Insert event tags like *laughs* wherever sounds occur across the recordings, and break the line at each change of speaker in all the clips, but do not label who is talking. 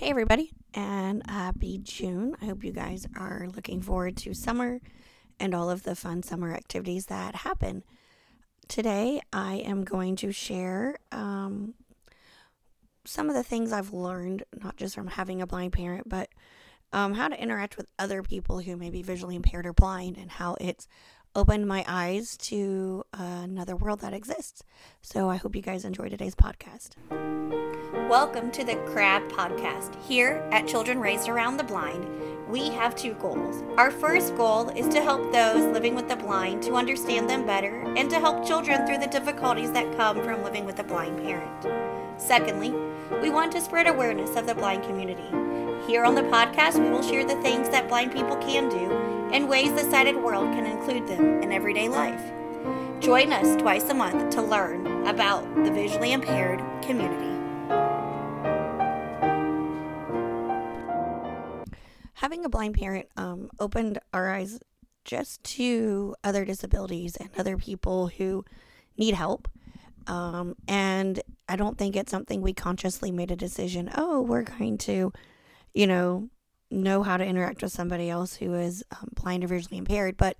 Hey, everybody, and happy June. I hope you guys are looking forward to summer and all of the fun summer activities that happen. Today, I am going to share um, some of the things I've learned, not just from having a blind parent, but um, how to interact with other people who may be visually impaired or blind, and how it's opened my eyes to another world that exists. So I hope you guys enjoy today's podcast. Welcome to the Crab Podcast. Here at Children Raised Around the Blind, we have two goals. Our first goal is to help those living with the blind to understand them better and to help children through the difficulties that come from living with a blind parent. Secondly, we want to spread awareness of the blind community. Here on the podcast, we will share the things that blind people can do and ways the sighted world can include them in everyday life. Join us twice a month to learn about the visually impaired community. Having a blind parent um, opened our eyes just to other disabilities and other people who need help. Um, and I don't think it's something we consciously made a decision. Oh, we're going to, you know, know how to interact with somebody else who is um, blind or visually impaired, but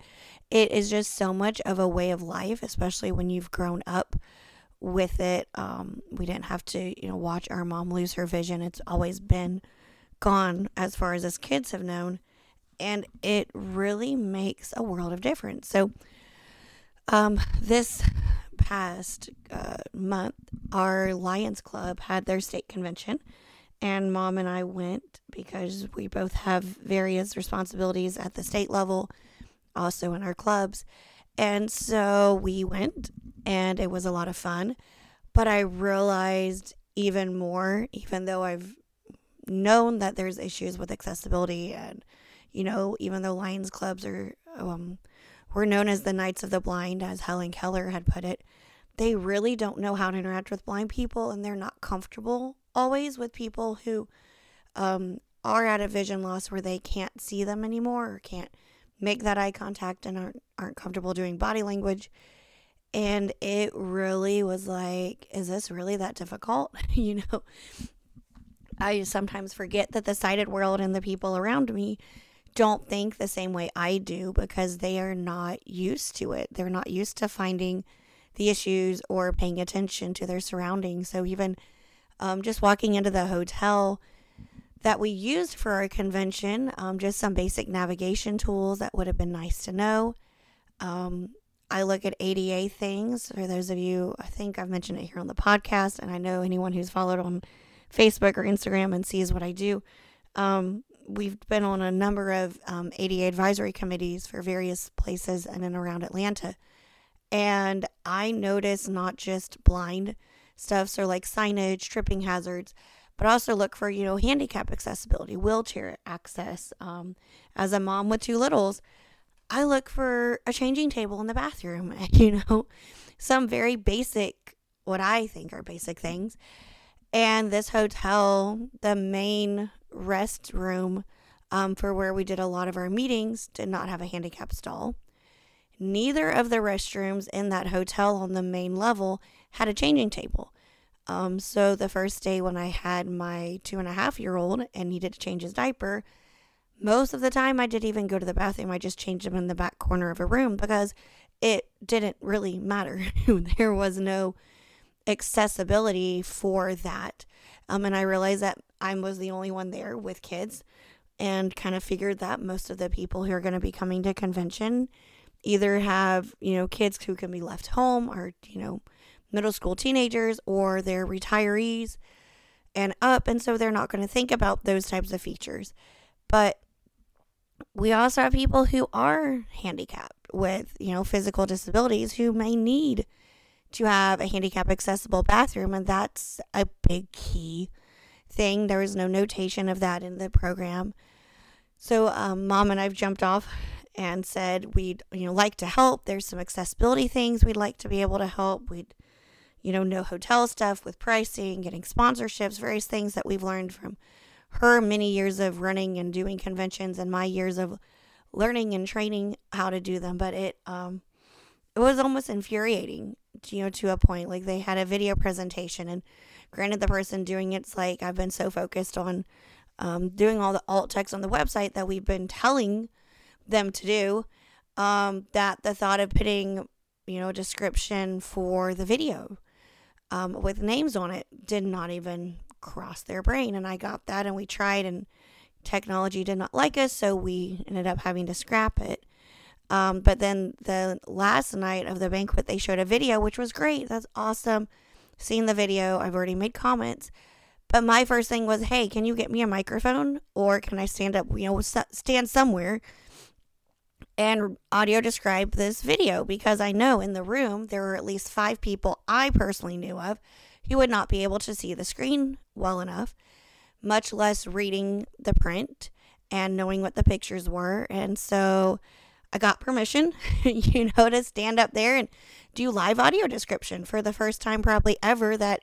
it is just so much of a way of life, especially when you've grown up with it. Um, we didn't have to, you know, watch our mom lose her vision. It's always been gone as far as us kids have known, and it really makes a world of difference. So, um, this past uh, month, our Lions Club had their state convention and mom and I went because we both have various responsibilities at the state level, also in our clubs. And so we went, and it was a lot of fun. But I realized even more, even though I've known that there's issues with accessibility, and you know, even though Lions clubs are, um, we're known as the Knights of the Blind, as Helen Keller had put it, they really don't know how to interact with blind people, and they're not comfortable always with people who um, are at a vision loss where they can't see them anymore or can't make that eye contact and aren't, aren't comfortable doing body language. And it really was like, is this really that difficult? *laughs* you know, I sometimes forget that the sighted world and the people around me don't think the same way I do because they are not used to it. They're not used to finding the issues or paying attention to their surroundings. So even um, just walking into the hotel that we used for our convention, um, just some basic navigation tools that would have been nice to know. Um, I look at ADA things. For those of you, I think I've mentioned it here on the podcast, and I know anyone who's followed on Facebook or Instagram and sees what I do. Um, we've been on a number of um, ADA advisory committees for various places in and around Atlanta. And I notice not just blind stuff, so like signage, tripping hazards, but also look for, you know, handicap accessibility, wheelchair access. Um, as a mom with two littles, I look for a changing table in the bathroom, *laughs* you know, some very basic, what I think are basic things. And this hotel, the main rest room um, for where we did a lot of our meetings, did not have a handicap stall. Neither of the restrooms in that hotel on the main level had a changing table. Um, so the first day when I had my two and a half year old and needed to change his diaper, most of the time I didn't even go to the bathroom. I just changed him in the back corner of a room because it didn't really matter. *laughs* there was no accessibility for that. Um, and I realized that I was the only one there with kids and kind of figured that most of the people who are going to be coming to convention either have, you know, kids who can be left home or, you know, middle school teenagers or they're retirees and up. And so they're not going to think about those types of features. But we also have people who are handicapped with, you know, physical disabilities who may need to have a handicap accessible bathroom. And that's a big key thing. There was no notation of that in the program. So, um, mom and I've jumped off and said we'd, you know, like to help. There's some accessibility things we'd like to be able to help. We'd you know, know hotel stuff with pricing, getting sponsorships, various things that we've learned from her many years of running and doing conventions and my years of learning and training how to do them. But it um it was almost infuriating, you know, to a point. Like they had a video presentation and Granted, the person doing it's like I've been so focused on um, doing all the alt text on the website that we've been telling them to do um, that the thought of putting, you know, a description for the video um, with names on it did not even cross their brain. And I got that and we tried, and technology did not like us, so we ended up having to scrap it. Um, but then the last night of the banquet, they showed a video, which was great. That's awesome. Seeing the video, I've already made comments. But my first thing was, hey, can you get me a microphone? Or can I stand up, you know, stand somewhere and audio describe this video? Because I know in the room there were at least five people I personally knew of who would not be able to see the screen well enough, much less reading the print and knowing what the pictures were. And so I got permission, *laughs* you know, to stand up there and do live audio description for the first time, probably ever, that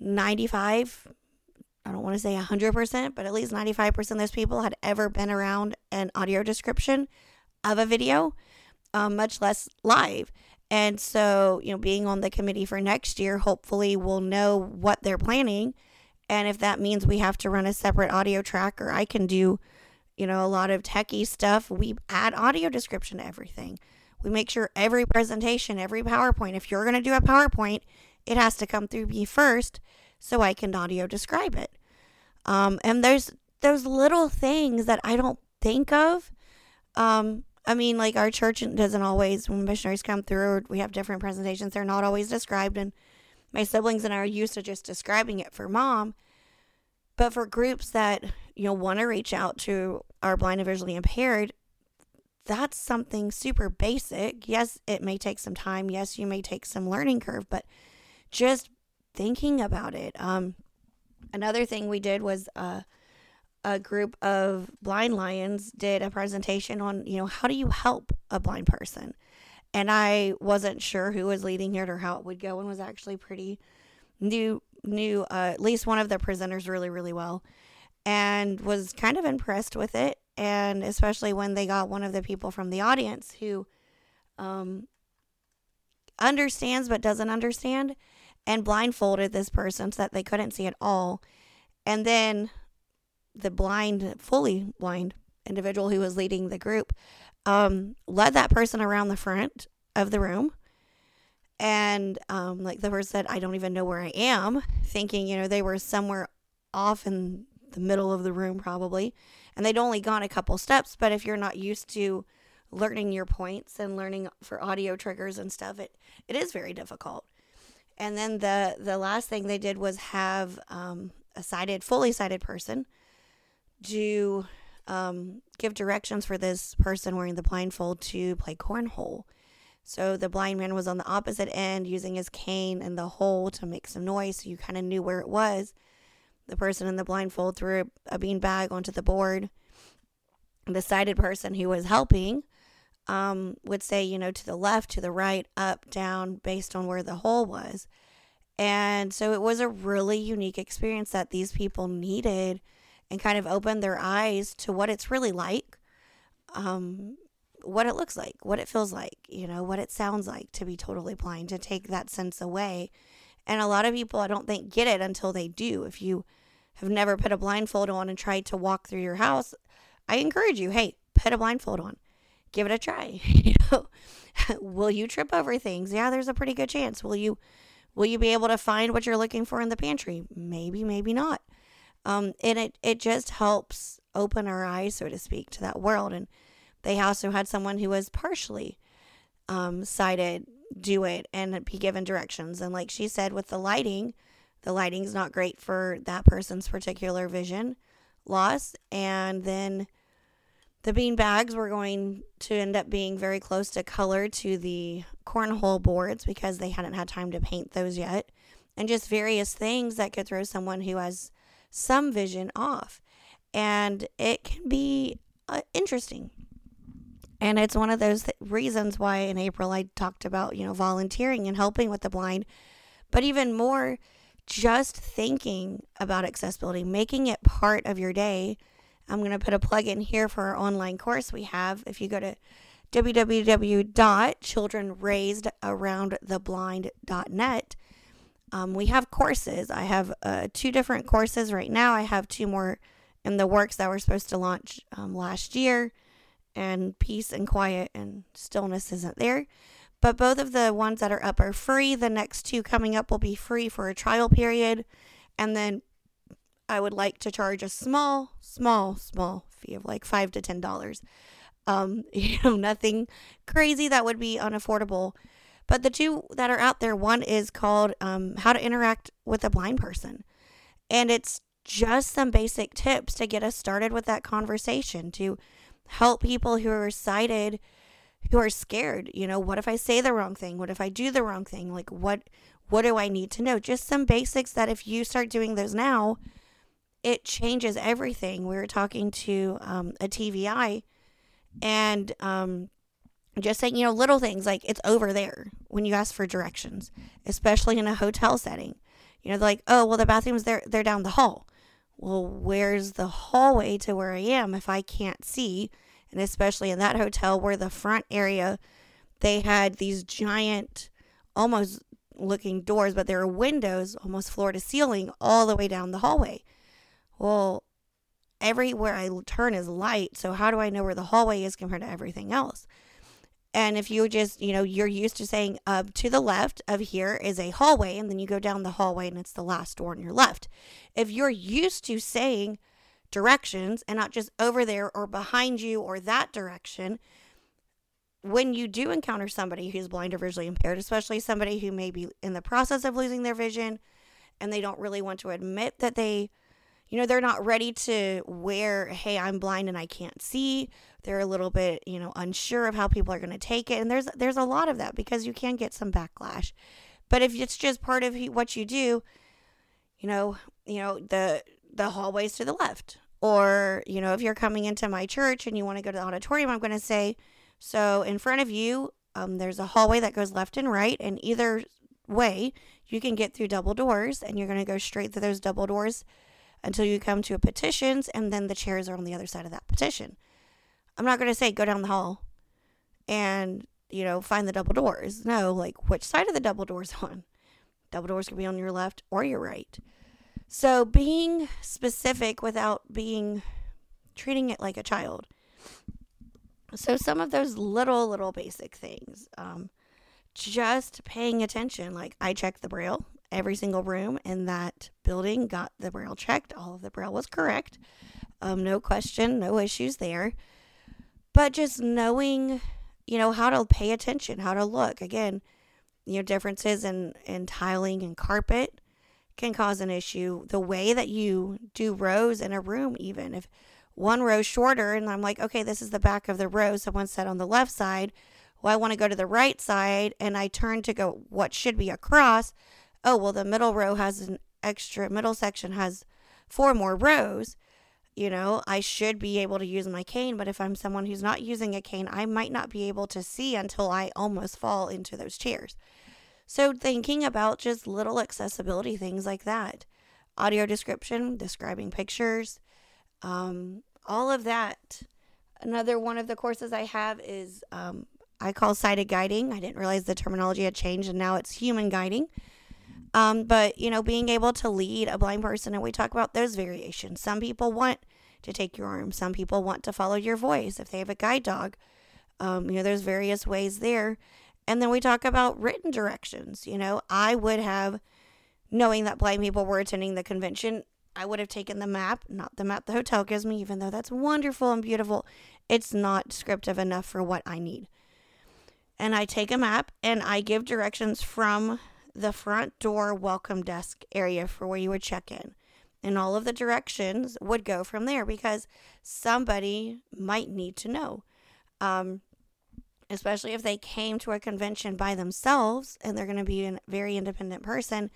95, I don't want to say 100%, but at least 95% of those people had ever been around an audio description of a video, um, much less live. And so, you know, being on the committee for next year, hopefully we'll know what they're planning. And if that means we have to run a separate audio track or I can do you know, a lot of techie stuff, we add audio description to everything. We make sure every presentation, every PowerPoint, if you're going to do a PowerPoint, it has to come through me first so I can audio describe it. Um, and there's those little things that I don't think of. Um, I mean, like our church doesn't always, when missionaries come through, we have different presentations, they're not always described. And my siblings and I are used to just describing it for mom. But for groups that, you know, want to reach out to our blind and visually impaired, that's something super basic. Yes, it may take some time. Yes, you may take some learning curve, but just thinking about it. Um, another thing we did was uh, a group of blind lions did a presentation on, you know, how do you help a blind person? And I wasn't sure who was leading it or how it would go and was actually pretty new knew uh, at least one of the presenters really, really well and was kind of impressed with it. And especially when they got one of the people from the audience who um, understands but doesn't understand and blindfolded this person so that they couldn't see at all. And then the blind, fully blind individual who was leading the group um, led that person around the front of the room and um, like the person said, I don't even know where I am, thinking, you know, they were somewhere off in the middle of the room probably. And they'd only gone a couple steps. But if you're not used to learning your points and learning for audio triggers and stuff, it, it is very difficult. And then the, the last thing they did was have um, a sighted, fully sighted person to um, give directions for this person wearing the blindfold to play cornhole. So the blind man was on the opposite end using his cane and the hole to make some noise so you kind of knew where it was. The person in the blindfold threw a bean bag onto the board. The sighted person who was helping um, would say, you know, to the left, to the right, up, down, based on where the hole was. And so it was a really unique experience that these people needed and kind of opened their eyes to what it's really like um, what it looks like, what it feels like, you know, what it sounds like to be totally blind, to take that sense away. And a lot of people, I don't think, get it until they do. If you have never put a blindfold on and tried to walk through your house, I encourage you, hey, put a blindfold on. Give it a try. *laughs* you know, will you trip over things? Yeah, there's a pretty good chance. Will you will you be able to find what you're looking for in the pantry? Maybe, maybe not. Um, and it it just helps open our eyes, so to speak, to that world. And they also had someone who was partially um, sighted do it and be given directions. And like she said, with the lighting, the lighting's not great for that person's particular vision loss. And then the bean bags were going to end up being very close to color to the cornhole boards because they hadn't had time to paint those yet. And just various things that could throw someone who has some vision off. And it can be uh, interesting and it's one of those th- reasons why in April I talked about, you know, volunteering and helping with the blind. But even more, just thinking about accessibility, making it part of your day. I'm going to put a plug in here for our online course we have. If you go to www.childrenraisedaroundtheblind.net, Um, we have courses. I have uh, two different courses right now. I have two more in the works that were supposed to launch um, last year, and peace and quiet and stillness isn't there. But both of the ones that are up are free. The next two coming up will be free for a trial period. And then I would like to charge a small, small, small fee of like five to ten dollars. Um, *laughs* you know, nothing crazy that would be unaffordable. But the two that are out there, one is called um, How to Interact with a Blind Person. And it's just some basic tips to get us started with that conversation to help people who are sighted who are scared you know what if i say the wrong thing? What if i do the wrong thing? Like what what do i need to know? Just some basics that if you start doing those now it changes everything. We were talking to um, a tvi and um, just saying you know little things like it's over there when you ask for directions especially in a hotel setting. You know like oh well the bathroom's there they're down the hall. Well where's the hallway to where i am if i can't see and especially in that hotel where the front area they had these giant almost looking doors but there were windows almost floor to ceiling all the way down the hallway. Well everywhere i turn is light so how do i know where the hallway is compared to everything else? And if you just you know you're used to saying uh, to the left of here is a hallway and then you go down the hallway and it's the last door on your left. If you're used to saying directions and not just over there or behind you or that direction. When you do encounter somebody who's blind or visually impaired, especially somebody who may be in the process of losing their vision and they don't really want to admit that they, you know, they're not ready to wear, hey, I'm blind and I can't see. They're a little bit, you know, unsure of how people are going to take it. And there's there's a lot of that because you can get some backlash. But if it's just part of what you do, you know, you know, the the hallways to the left. Or, you know, if you're coming into my church and you want to go to the auditorium, I'm going to say, so in front of you, um, there's a hallway that goes left and right, and either way, you can get through double doors, and you're going to go straight through those double doors until you come to a petitions, and then the chairs are on the other side of that petition. I'm not going to say go down the hall and, you know, find the double doors. No, like which side of the double doors *laughs* on? Double doors can be on your left or your right. So being specific without being treating it like a child. So some of those little little basic things, um, just paying attention. Like I checked the braille. Every single room in that building got the braille checked. All of the braille was correct. Um, no question, no issues there. But just knowing, you know, how to pay attention, how to look. Again, you know, differences in, in tiling and carpet can cause an issue. The way that you do rows in a room, even if one row shorter, and I'm like, okay, this is the back of the row. Someone said on the left side. Well, I want to go to the right side, and I turn to go what should be across. Oh, well, the middle row has an extra, middle section has four more rows. You know, I should be able to use my cane, but if I'm someone who's not using a cane, I might not be able to see until I almost fall into those chairs. So, thinking about just little accessibility things like that audio description, describing pictures, um, all of that. Another one of the courses I have is um, I call sighted guiding. I didn't realize the terminology had changed and now it's human guiding. Um, but, you know, being able to lead a blind person, and we talk about those variations. Some people want to take your arm, some people want to follow your voice if they have a guide dog. Um, you know, there's various ways there. And then we talk about written directions. You know, I would have, knowing that blind people were attending the convention, I would have taken the map, not the map the hotel gives me, even though that's wonderful and beautiful. It's not descriptive enough for what I need. And I take a map and I give directions from the front door welcome desk area for where you would check in. And all of the directions would go from there because somebody might need to know. Um, especially if they came to a convention by themselves and they're going to be a very independent person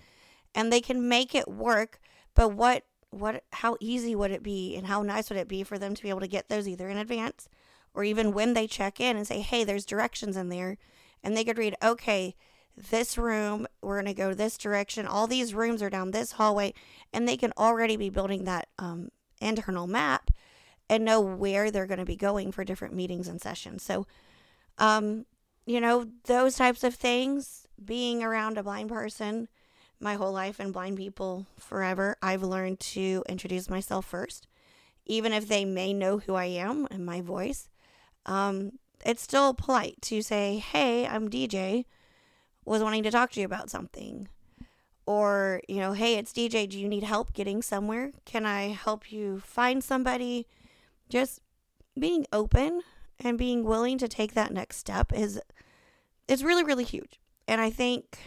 and they can make it work but what what how easy would it be and how nice would it be for them to be able to get those either in advance or even when they check in and say hey there's directions in there and they could read okay this room we're going to go this direction. All these rooms are down this hallway and they can already be building that um, internal map and know where they're going to be going for different meetings and sessions. So um, you know, those types of things, being around a blind person my whole life and blind people forever, I've learned to introduce myself first, even if they may know who I am and my voice. Um, it's still polite to say, "Hey, I'm DJ. Was wanting to talk to you about something." Or, you know, "Hey, it's DJ. Do you need help getting somewhere? Can I help you find somebody?" Just being open and being willing to take that next step is it's really really huge. And I think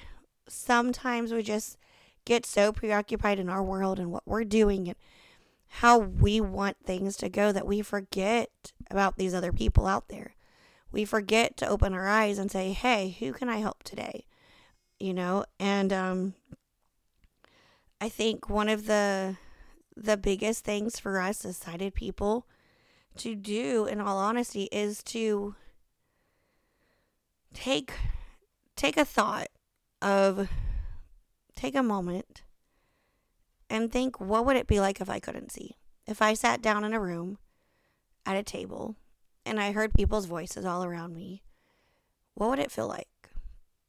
sometimes we just get so preoccupied in our world and what we're doing and how we want things to go that we forget about these other people out there. We forget to open our eyes and say, "Hey, who can I help today?" You know, and um I think one of the the biggest things for us as sighted people to do in all honesty is to take take a thought of take a moment and think what would it be like if I couldn't see? If I sat down in a room at a table and I heard people's voices all around me, what would it feel like?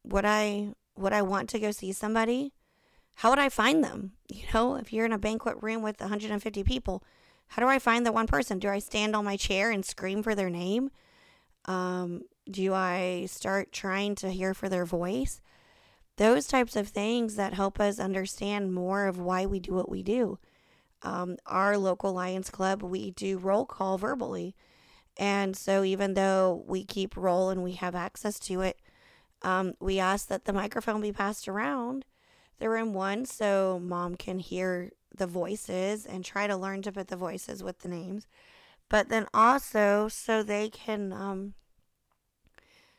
Would I would I want to go see somebody? How would I find them? You know, if you're in a banquet room with 150 people, how do I find the one person? Do I stand on my chair and scream for their name? Um, do I start trying to hear for their voice? Those types of things that help us understand more of why we do what we do. Um, our local Lions Club, we do roll call verbally. And so, even though we keep roll and we have access to it, um, we ask that the microphone be passed around the room one so mom can hear the voices and try to learn to put the voices with the names. But then also so they can, um,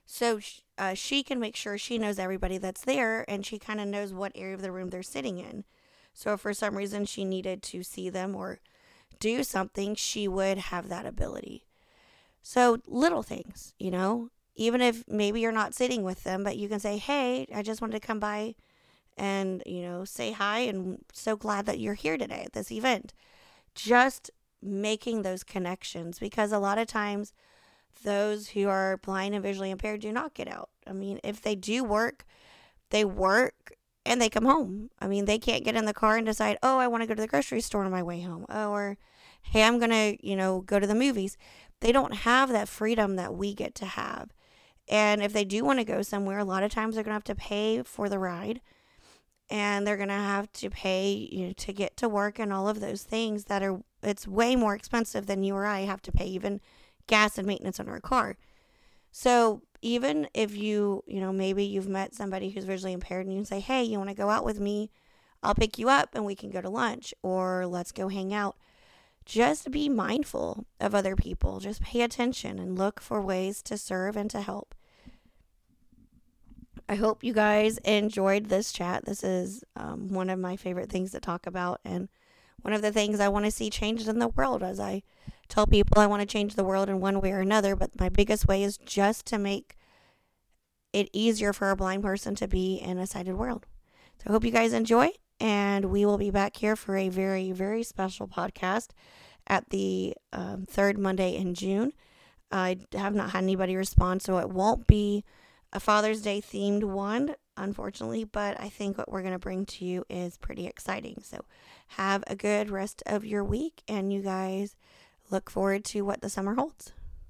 so sh- uh, she can make sure she knows everybody that's there and she kind of knows what area of the room they're sitting in. So if for some reason she needed to see them or do something, she would have that ability. So little things, you know, even if maybe you're not sitting with them, but you can say, Hey, I just wanted to come by and, you know, say hi and so glad that you're here today at this event. Just making those connections because a lot of times those who are blind and visually impaired do not get out. I mean, if they do work, they work and they come home. I mean, they can't get in the car and decide, oh, I want to go to the grocery store on my way home. Oh, or, hey, I'm going to, you know, go to the movies. They don't have that freedom that we get to have. And if they do want to go somewhere, a lot of times they're going to have to pay for the ride and they're going to have to pay you know, to get to work and all of those things that are it's way more expensive than you or I have to pay even gas and maintenance on our car. So even if you, you know, maybe you've met somebody who's visually impaired and you say, "Hey, you want to go out with me? I'll pick you up and we can go to lunch or let's go hang out." Just be mindful of other people. Just pay attention and look for ways to serve and to help. I hope you guys enjoyed this chat. This is um, one of my favorite things to talk about, and one of the things I want to see changed in the world. As I tell people, I want to change the world in one way or another, but my biggest way is just to make it easier for a blind person to be in a sighted world. So I hope you guys enjoy, and we will be back here for a very, very special podcast at the um, third Monday in June. I have not had anybody respond, so it won't be a Father's Day themed one, unfortunately, but I think what we're going to bring to you is pretty exciting. So have a good rest of your week, and you guys look forward to what the summer holds.